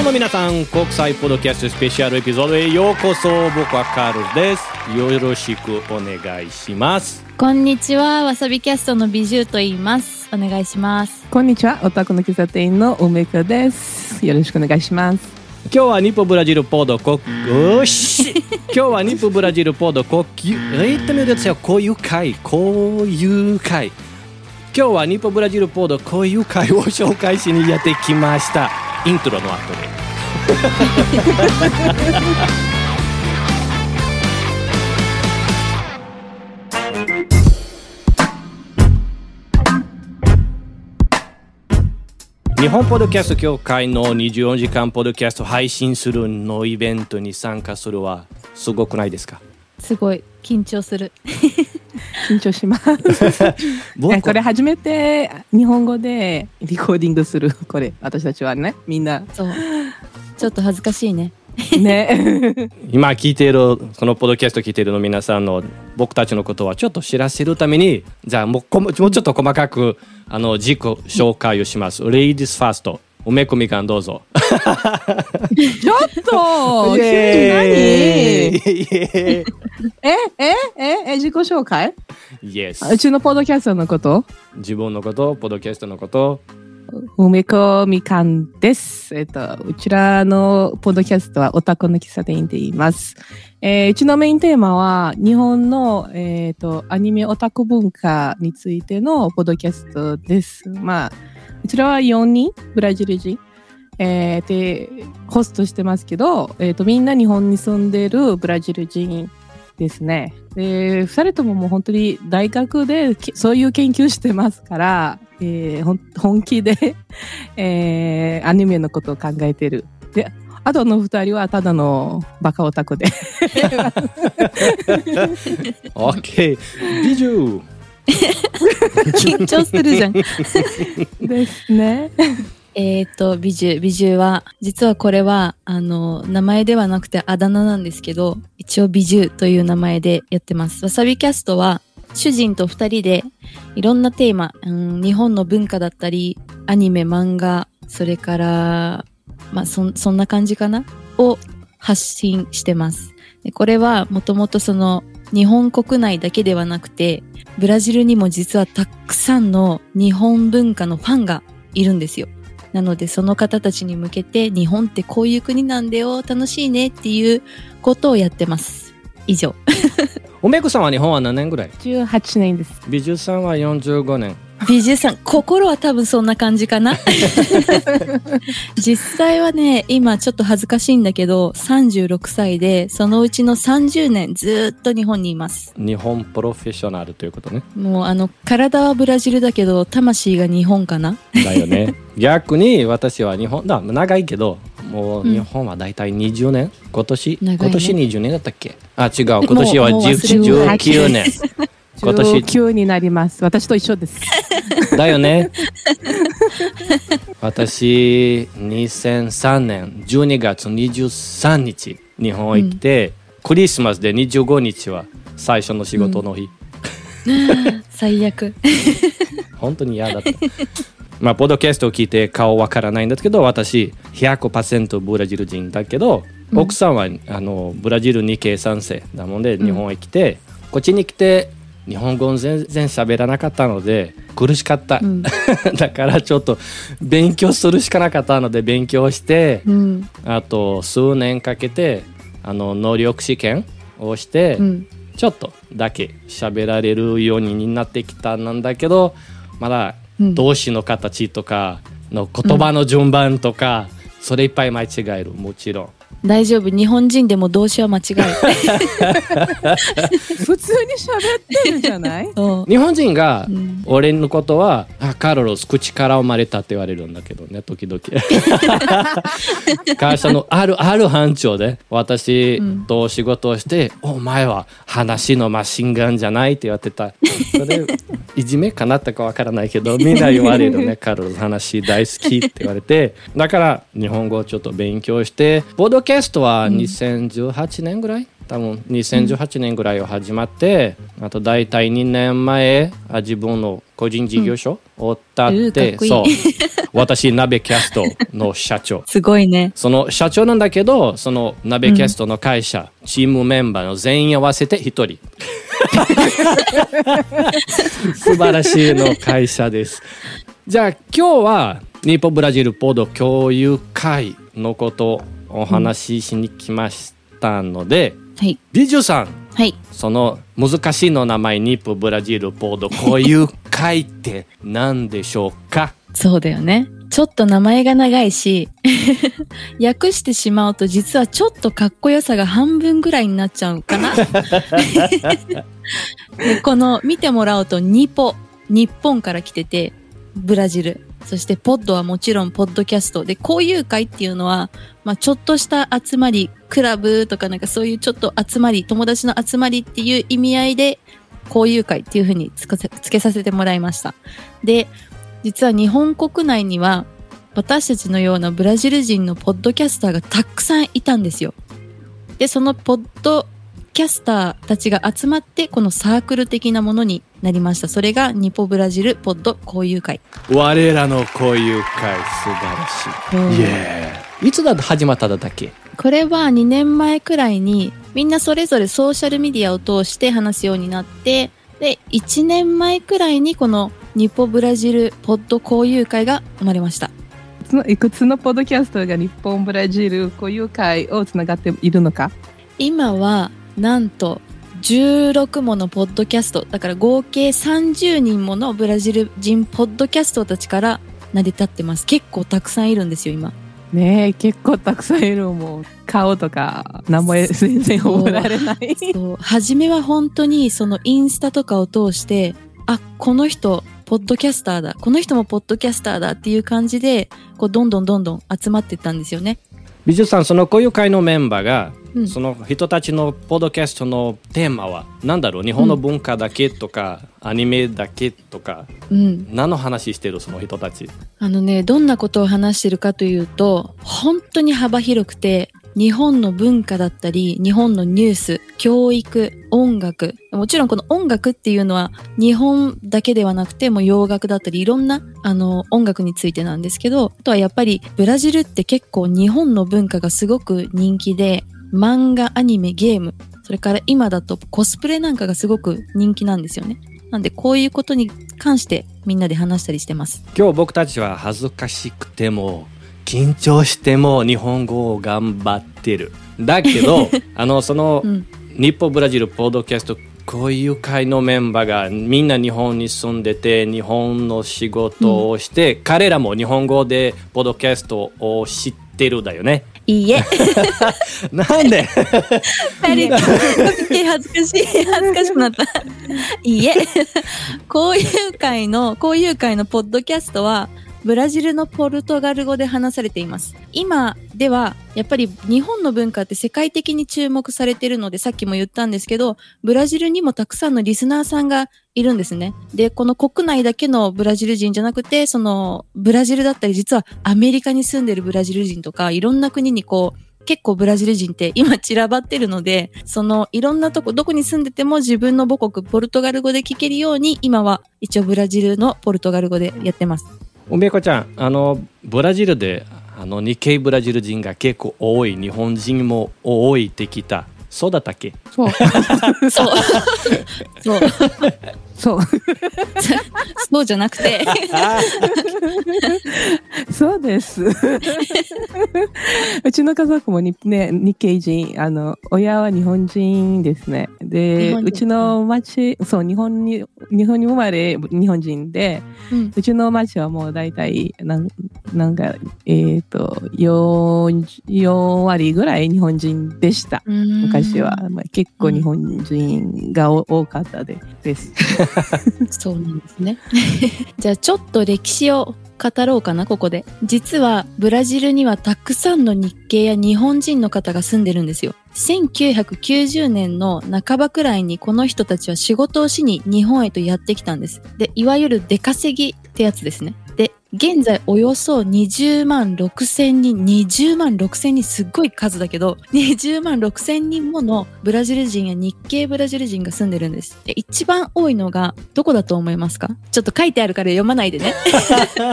はい日本の皆さん国際ポッドキャストスペシャルエピソードへようこそ僕はカールですよろしくお願いしますこんにちは、わさびキャストの美獣と言います。お願いします。こんにちは、オタクの喫茶店の梅子です。よろしくお願いします。今日は日本ブラジルポード国よし 今日は日本ブラジルポード国言ってみるですよこういう会こういう会今日は日本ブラジルポードこういう会を紹介しにやってきましたイントロの後で。日本ポッドキャスト協会の24時間ポッドキャスト配信するのイベントに参加するはすごくないですか？すごい緊張する。緊張します。僕これ初めて日本語でリコーディングする。これ私たちはね、みんなそう。ちょっと恥ずかしいね。ね。今聞いているこのポッドキャスト聞いているの皆さんの僕たちのことはちょっと知らせるためにじゃあもうこももうちょっと細かくあの自己紹介をします。Ladies First 梅子みかんどうぞ。ちょっと 何？ええええ自己紹介？Yes うちのポッドキャストのこと？自分のことポッドキャストのこと梅子みかんです。えっと、うちらのポッドキャストはオタクの喫茶店って言います。えーうちのメインテーマは日本の、えっとアニメオタク文化についてのポッドキャストです。まあ、うちらは4人、ブラジル人？えーで、ホストしてますけど、えっとみんな日本に住んでるブラジル人ですね。で、二人とももう本当に大学でけそういう研究してますから、えー本気で、えーアニメのことを考えてる。で、あとの二人はただのバカオタクで。OK 美女 緊張するじゃん。ですね。えっと、美獣。美獣は、実はこれは、あの、名前ではなくてあだ名なんですけど、一応美獣という名前でやってます。わさびキャストは、主人と二人で、いろんなテーマ、うん、日本の文化だったり、アニメ、漫画、それから、まあ、そん、そんな感じかな？を発信してます。でこれは、もともとその、日本国内だけではなくて、ブラジルにも実はたくさんの日本文化のファンがいるんですよ。なのでその方たちに向けて日本ってこういう国なんだよ楽しいねっていうことをやってます。以上。梅子さんは日本は何年ぐらい？18年です。美女さんは45年美獣さん心は多分そんな感じかな。実際はね今ちょっと恥ずかしいんだけど36歳でそのうちの30年ずっと日本にいます。日本プロフェッショナルということね。もうあの体はブラジルだけど魂が日本かな。だよね。逆に私は日本だ。長いけどもううん日本は大体20年。今年、長いね。今年20年だったっけ？あ違う。今年はもうもう忘れる19年今年 19になります。私と一緒です。だよね。私2003年12月23日日本へ来て、クリスマスで25日は最初の仕事の日、最悪。本当に嫌だった。まあ、ポッドキャストを聞いて顔わからないんですけど、私、100%ブラジル人だけど、うん。奥さんはあのブラジルに計算生だもんで、日本へ来て、こっちに来て、日本語全然喋らなかったので、苦しかった。うん。だからちょっと勉強するしかなかったので、勉強して、うん。あと数年かけて、あの能力試験をして、うん。ちょっとだけ喋られるようになってきたんだけどまだうん。動詞の形とかの言葉の順番とか、それいっぱい間違える。もちろん大丈夫。日本人でも動詞は間違える 普通に喋ってるじゃない？日本人がうん。俺のことは「あカルロス口から生まれた」って言われるんだけどね時々。会社のあるある班長で私うん。と仕事をして「お前は話のマシンガンじゃない」って言われてた。それいじめかなったかわからないけどみんな言われるねカルロス話大好きって言われて。だから日本語をちょっと勉強してポッドキャストは2018年ぐらい、多分2018年ぐらいを始まって、あと大体2年前あ自分の個人事業所を立っ、うんうーかっこいいそう 私、鍋キャストの社長。すごいね。その社長なんだけど、その鍋キャストの会社、チームメンバーの全員合わせて一人。素晴らしいの会社です。じゃあ今日は日本ブラジルポード共有会のことをお話ししに来ましたので、はい。ビジュさん、はい。その難しいの名前日本ブラジルポード共有会って何でしょうか？そうだよね。ちょっと名前が長いし、訳してしまうと実はちょっとかっこよさが半分ぐらいになっちゃうかな。でこの見てもらうとニポ、日本から来てて、ブラジル。そしてポッドはもちろんポッドキャスト。で交友会っていうのは、まあ、ちょっとした集まりクラブとかなんかそういうちょっと集まり友達の集まりっていう意味合いで交友会っていうふうにつつけさせてもらいました。で実は日本国内には私たちのようなブラジル人のポッドキャスターがたくさんいたんですよ。でそのポッドキャスターたちが集まってこのサークル的なものになりました。それがニポブラジルポッド交友会。我らの交友会素晴らしい。イエーイいつだと始まっただっけ？これは2年前くらいにみんなそれぞれソーシャルメディアを通して話すようになってで1年前くらいにこのニポブラジルポッド交友会が生まれました。そのいくつのポッドキャストが日本、ブラジル交友会をつながっているのか？今はなんと16ものポッドキャスト。だから合計30人ものブラジル人ポッドキャストたちから成り立ってます。結構たくさんいるんですよ今。ねえ結構たくさんいる。もう顔とか名前全然覚えられない。そう。初めは本当にそのインスタとかを通してあこの人ポッドキャスターだ。この人もポッドキャスターだっていう感じでこうどんどんどんどん集まってったんですよね。美術さんその交友会のメンバーが、うん。その人たちのポッドキャストのテーマは何だろう？日本の文化だけとか、アニメだけとかうん、何の話してるその人たち？あのねどんなことを話してるかというと本当に幅広くて日本の文化だったり日本のニュース教育音楽。もちろんこの音楽っていうのは日本だけではなくても洋楽だったりいろんなあの音楽についてなんですけどあとはやっぱりブラジルって結構日本の文化がすごく人気で漫画アニメゲームそれから今だとコスプレなんかがすごく人気なんですよね。なんでこういうことに関してみんなで話したりしてます。今日僕たちは恥ずかしくても緊張しても日本語を頑張ってる。だけど あのその、うん。日本ブラジルポッドキャスト交友会のメンバーがみんな日本に住んでて日本の仕事をして、彼らも日本語でポッドキャストを知ってるだよね。いいえ。なんで？二人で恥ずかしい恥ずかしくなった。いいえ。交友会の交友会のポッドキャストはブラジルのポルトガル語で話されています今ではやっぱり日本の文化って世界的に注目されてるのでさっきも言ったんですけどブラジルにもたくさんのリスナーさんがいるんですねでこの国内だけのブラジル人じゃなくてそのブラジルだったり実はアメリカに住んでるブラジル人とかいろんな国にこう結構ブラジル人って今散らばってるので、そのいろんなとこ、どこに住んでても自分の母国ポルトガル語で聞けるように、今は一応ブラジルのポルトガル語でやってます。梅子ちゃんあのブラジルであの日系ブラジル人が結構多い日本人も多いってきたそうだったっけ？そう そう。そう。そう そうじゃなくて、そうです。うちの家族もに、ね、日系人、あの、親は日本人ですね。日で、うちの町、そう、日本に、日本に生まれ、日本人で、うん、うちの町はもう大体、なんなんか、えっ、と、4、4割ぐらい日本人でした。昔は、まあ、結構日本人がお多かったでです。そうなんですね。じゃあちょっと歴史を語ろうかな、ここで。実はブラジルにはたくさんの日系や日本人の方が住んでるんですよ。1990年の半ばくらいにこの人たちは仕事をしに日本へとやってきたんです。で、いわゆる出稼ぎってやつですね。で、現在およそ20万6千人、20万6千人すっごい数だけど、20万6千人ものブラジル人や日系ブラジル人が住んでるんです。で一番多いのがどこだと思いますか？ちょっと書いてあるから読まないでね。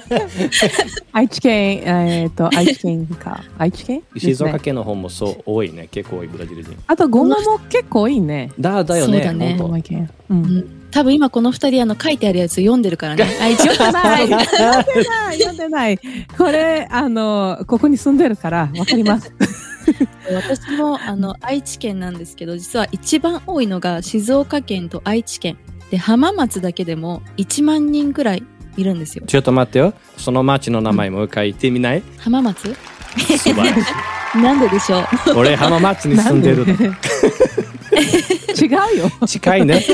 愛知県、えっ、と、愛知県か。愛知県？静岡県の方もそう多いね結構多いブラジル人あと、ゴマも結構多いね。だだよねそうだね。う。うんん多分今この二人あの書いてあるやつ読んでるからね。愛知読んでない。読んでない。読んでない。これ、あの、ここに住んでるから、わかります。私もあの愛知県なんですけど実は一番多いのが静岡県と愛知県。で浜松だけでも1万人くらいいるんですよ。ちょっと待ってよ。その町の名前もう一回言ってみない？浜松？素晴らし なんででしょう？い俺浜松に住んでるで？違うよ。近いね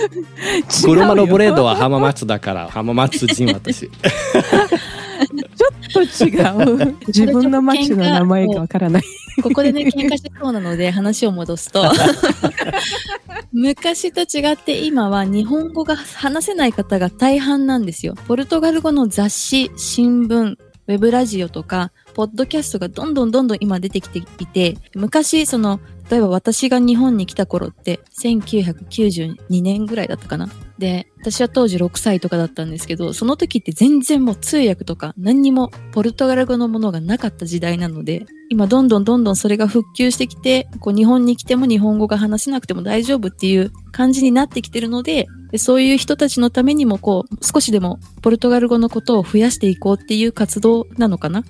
車のブレードは浜松だから浜松人私 ちょっと違う。自分の町の名前がわからない。ここでね喧嘩しそうなので話を戻すと昔と違って今は日本語が話せない方が大半なんですよポルトガル語の雑誌新聞ウェブラジオとかポッドキャストがどんどんどんどん今出てきていて昔その例えば私が日本に来た頃って1992年ぐらいだったかなで私は当時6歳とかだったんですけどその時って全然もう通訳とか何にもポルトガル語のものがなかった時代なので今どんどんどんどんそれが復旧してきてこう日本に来ても日本語が話せなくても大丈夫っていう感じになってきてるのででそういう人たちのためにもこう少しでもポルトガル語のことを増やしていこうっていう活動なのかな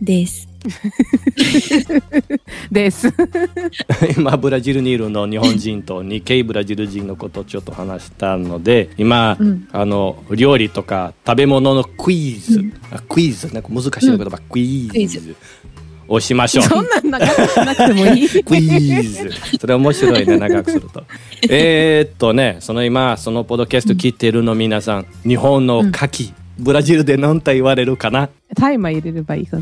です。です。今ブラジルにいるの日本人と日系ブラジル人のことをちょっと話したので今、うん。あの料理とか食べ物のクイズ、うん。あクイズ？なんか難しい言葉、クイズ。クイズ。をしましょう。そんなん長くしなくてもいい。クイズ。それ面白いね、長くすると。えーっとね、その今、そのポッドキャスト聞いてるの皆さん、日本の牡蠣、ブラジルで何と言われるかな？タイマー入れればいいか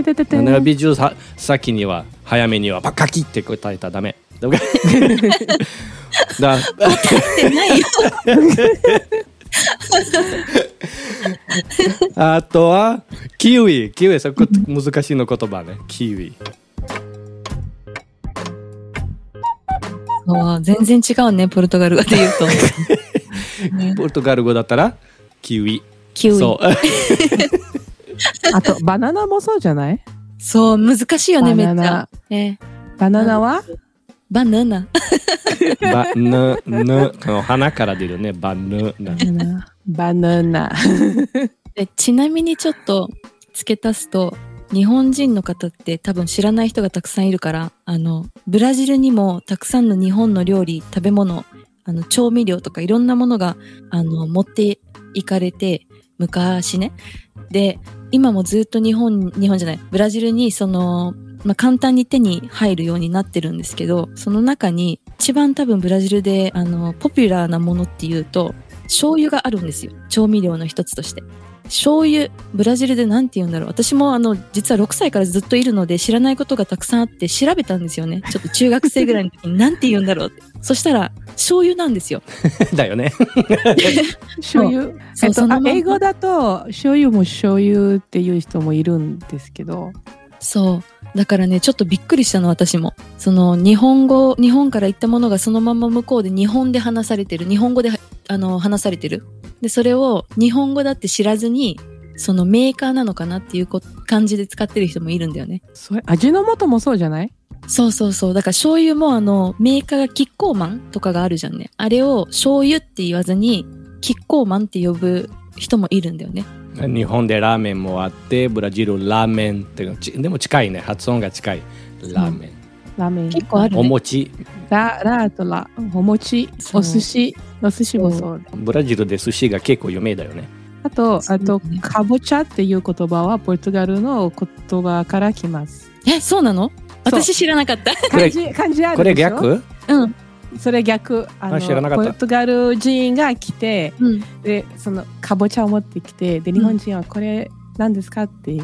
ら。てててて。ね美術さ先には、早めには、バカキって答えたらダメ。だだってないよ。あとは、キウイ。キウイ、そこ難しいの言葉ね。キウイ。そう全然違うね、ポルトガル語で言うと。ね ポルトガル語だったら、キウイ。キウイ。そう。あと、バナナもそうじゃない？そう、難しいよね、めっちゃバナナ。えバナナは？バナナ。バヌ、ヌ、この鼻から出るね、バヌナ。バナナ。バナナ。でちなみにちょっと付け足すと、日本人の方って多分知らない人がたくさんいるから、あの、ブラジルにもたくさんの日本の料理、食べ物、あの、調味料とかいろんなものが、あの、持っていかれて、昔ね。で、今もずっと日本、日本じゃない、ブラジルにその、まあ、簡単に手に入るようになってるんですけど、その中に一番多分ブラジルで、あの、ポピュラーなものっていうと、醤油があるんですよ。調味料の一つとして。醤油、ブラジルで何て言うんだろう。私もあの、実は6歳からずっといるので知らないことがたくさんあって調べたんですよね。ちょっと中学生ぐらいの時に何て言うんだろうって。そしたら、醤油なんですよ。だよね。醤油？そうえっと、そ英語だと、醤油も醤油っていう人もいるんですけど、そう。だからね、ちょっとびっくりしたの、私も。その、日本語、日本から行ったものがそのまま向こうで日本で話されてる。日本語で、あの、話されてる。で、それを日本語だって知らずに、そのメーカーなのかなっていうこ感じで使ってる人もいるんだよね。それ味の素もそうじゃない？そうそうそう。だから醤油もあの、メーカーがキッコーマンとかがあるじゃんね。あれを醤油って言わずに、キッコーマンって呼ぶ人もいるんだよね。日本でラーメンもあって、ブラジルラーメンってちでも近いね。発音が近い。ラーメン。ラーメン。結構あるね。お餅。ラ、ラとラ、お餅、お寿司、お寿司もそう。ブラジルで寿司が結構有名だよね。あと、あとね、かぼちゃっていう言葉はポルトガルの言葉から来ます。え、そうなの？私知らなかった。漢字、漢字あるこれでしょ？逆？うん。それ逆。あのポルトガル人が来て、うん。で、そのかぼちゃを持ってきて、で、日本人はこれ何ですかって。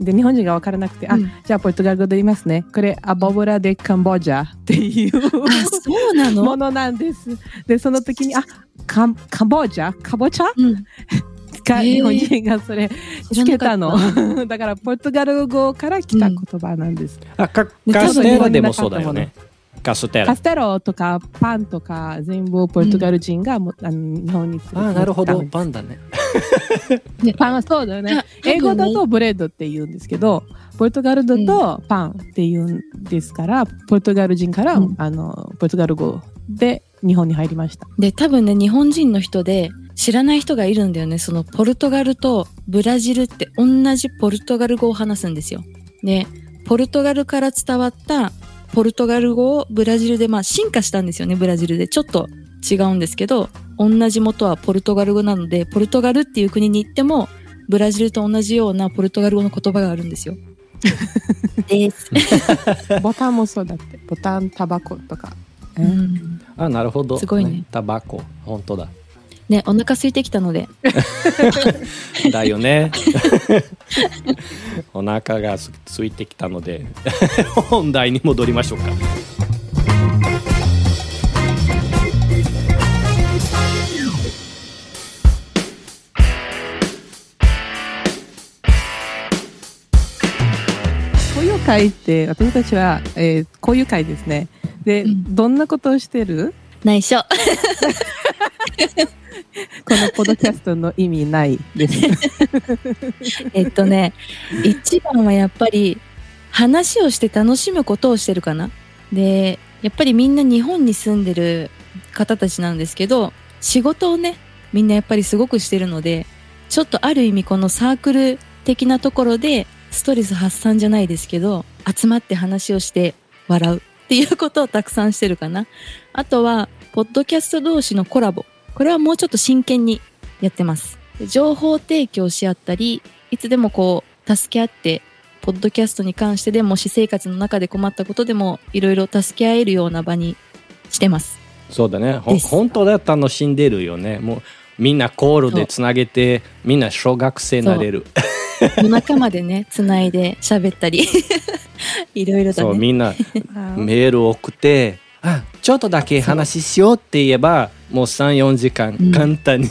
で、日本人が分からなくて、あうん、じゃあポルトガル語で言いますね。これ、アボブラでカンボジャっていうあ、そうなの？ものなんです。で、その時に、あ、カンカンボジャカボチャうん。がへー日本人がそれつけたの。だからポルトガル語から来た言葉なんです。あカねカステラでもそうだよね。カステラカ。ステロとかパンとか全部ポルトガル人がも、あの日本に連れてあなるほど。パンだね。パンはそうだよね英語だと bread って言うんですけど、ポルトガルだとパンって言うんですから、ポルトガル人から、うんあのポルトガル語で日本に入りました。で、多分ね、日本人の人で知らない人がいるんだよね。そのポルトガルとブラジルって同じポルトガル語を話すんですよ。で、ポルトガルから伝わったポルトガル語をブラジルでまあ進化したんですよね、ブラジルで。ちょっと違うんですけど、同じ元はポルトガル語なので、ポルトガルっていう国に行っても、ブラジルと同じようなポルトガル語の言葉があるんですよ。です。ボタンもそうだって。ボタン、タバコとか。うんあなるほど。すごいねタバコ。本当だ。ね、お腹空いてきたので、だよね。お腹がす空いてきたので 本題に戻りましょうか。こういう会って、私たちは、えー、こういう会ですね。で、うんどんなことをしてる？内緒。このポッドキャストの意味ないです。えっとね、一番はやっぱり話をして楽しむことをしてるかな。で、やっぱりみんな日本に住んでる方たちなんですけど、仕事をね、みんなやっぱりすごくしてるので、ちょっとある意味このサークル的なところでストレス発散じゃないですけど、集まって話をして笑うっていうことをたくさんしてるかな。あとは、ポッドキャスト同士のコラボ。これはもうちょっと真剣にやってます。情報提供し合ったり、いつでもこう、助け合って、ポッドキャストに関してでも、私生活の中で困ったことでも、いろいろ助け合えるような場にしてます。そうだね。ほ本当だ楽しんでるよね。もうみんなコールでつなげてみんな小学生になれる。夜中までね、つないで喋ったり、いろいろだね。そうみんな メールを送って。あちょっとだけ話しようって言えばもう34時間うん簡単に、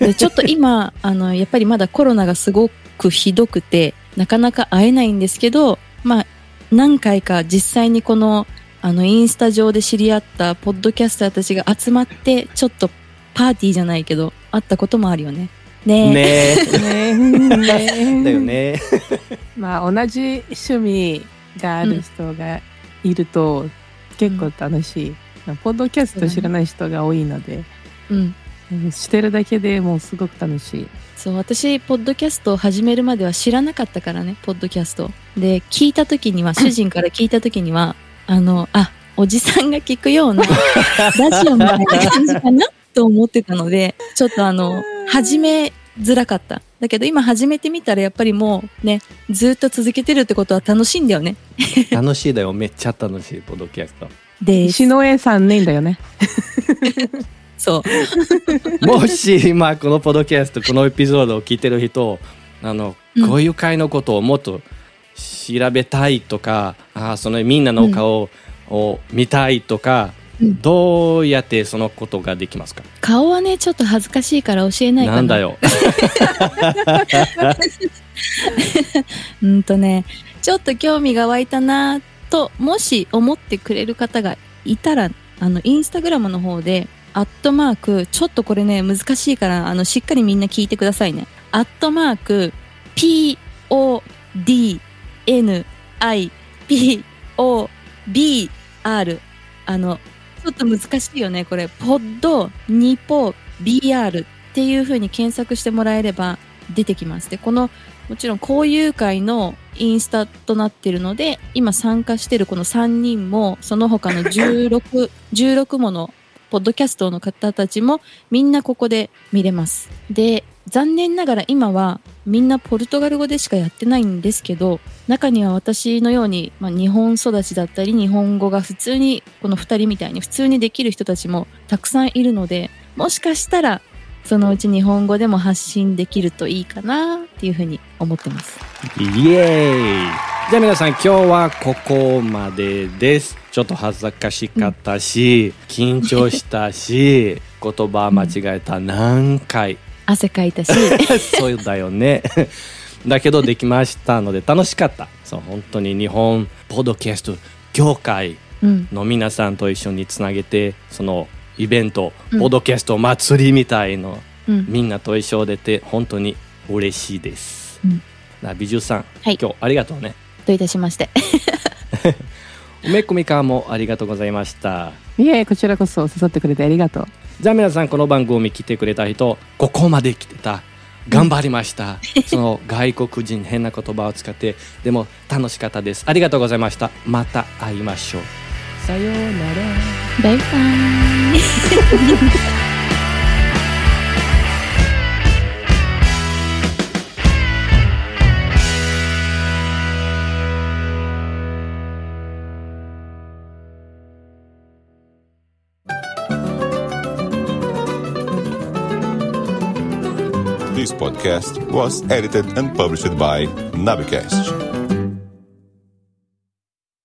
でちょっと今、あの、やっぱりまだコロナがすごくひどくて、なかなか会えないんですけど、まあ、何回か実際にこの、あの、インスタ上で知り合ったポッドキャスターたちが集まって、ちょっとパーティーじゃないけど、会ったこともあるよね。ねえ。ねねだよ。ね。まあ同じ趣味がある人がいると結構楽しい。ポッドキャスト知らない人が多いので、うん。うんしてるだけでもうすごく楽しい。そう、私、ポッドキャストを始めるまでは知らなかったからね、ポッドキャスト。で、聞いた時には、主人から聞いた時には、あの、あ、おじさんが聞くような、ラジオみたいな感じかなと思ってたので、ちょっとあの、始めづらかった。だけど今始めてみたらやっぱりもうね、ずっと続けてるってことは楽しいんだよね。楽しいだよめっちゃ楽しいポッドキャスト。です。石の上3年だよね。そう。もし今このポッドキャストこのエピソードを聞いてる人あの、うんこういう会のことをもっと調べたいとかあそのみんなの顔を見たいとか、うんどうやってそのことができますか？顔はね、ちょっと恥ずかしいから教えないかな。なんだ。よ うんとね、ちょっと興味が湧いたなと、もし思ってくれる方がいたら、あの、インスタグラムの方で、アットマーク、ちょっとこれね、難しいから、あの、しっかりみんな聞いてくださいね。アットマーク、p, o, d, n, i, p, o, b, r。あの、ちょっと難しいよね、これ。ポッド、ニポ、br っていう風に検索してもらえれば出てきます。で、このもちろん交友会のインスタとなっているので、今参加しているこの3人も、その他の 16、16ものポッドキャストの方たちもみんなここで見れます。で、残念ながら今はみんなポルトガル語でしかやってないんですけど、中には私のように、まあ、日本育ちだったり日本語が普通に、この2人みたいに普通にできる人たちもたくさんいるので、もしかしたらそのうち日本語でも発信できるといいかなっていうふうに思ってます。イエーイ。じゃあ皆さん今日はここまでです。ちょっと恥ずかしかったし、緊張したし言葉間違えた何回。汗かいたし。そうだよね。だけどできましたので楽しかった。そう本当に日本ポッドキャスト業界うんの皆さんと一緒につなげてそのイベント、うん。ポッドキャスト祭りみたいのうん。みんなと一緒でて本当に嬉しいです、うん。な美術さん、はい。今日ありがとうね。どういたしまして。梅込みかもありがとうございました。いえ、こちらこそ誘ってくれてありがとう。じゃあ皆さんこの番組来てくれた人ここまで来てた。頑張りました、その外国人変な言葉を使ってでも楽しかったです。ありがとうございました。また会いましょう。さようなら Bye bye. This podcast was edited and published by Nabecast.